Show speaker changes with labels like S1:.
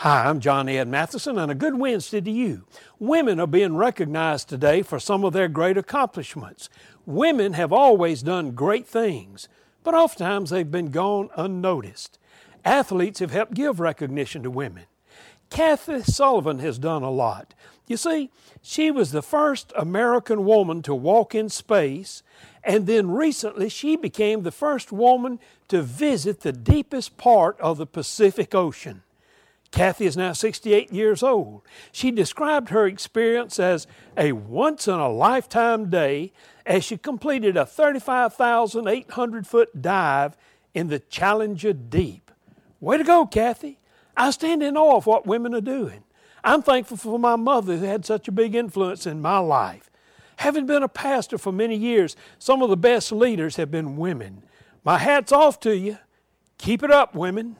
S1: Hi, I'm John Ed Mathison, and a good Wednesday to you. Women are being recognized today for some of their great accomplishments. Women have always done great things, but oftentimes they've been gone unnoticed. Athletes have helped give recognition to women. Kathy Sullivan has done a lot. You see, she was the first American woman to walk in space, and then recently she became the first woman to visit the deepest part of the Pacific Ocean. Kathy is now 68 years old. She described her experience as a once in a lifetime day as she completed a 35,800 foot dive in the Challenger Deep. Way to go, Kathy! I stand in awe of what women are doing. I'm thankful for my mother who had such a big influence in my life. Having been a pastor for many years, some of the best leaders have been women. My hat's off to you. Keep it up, women.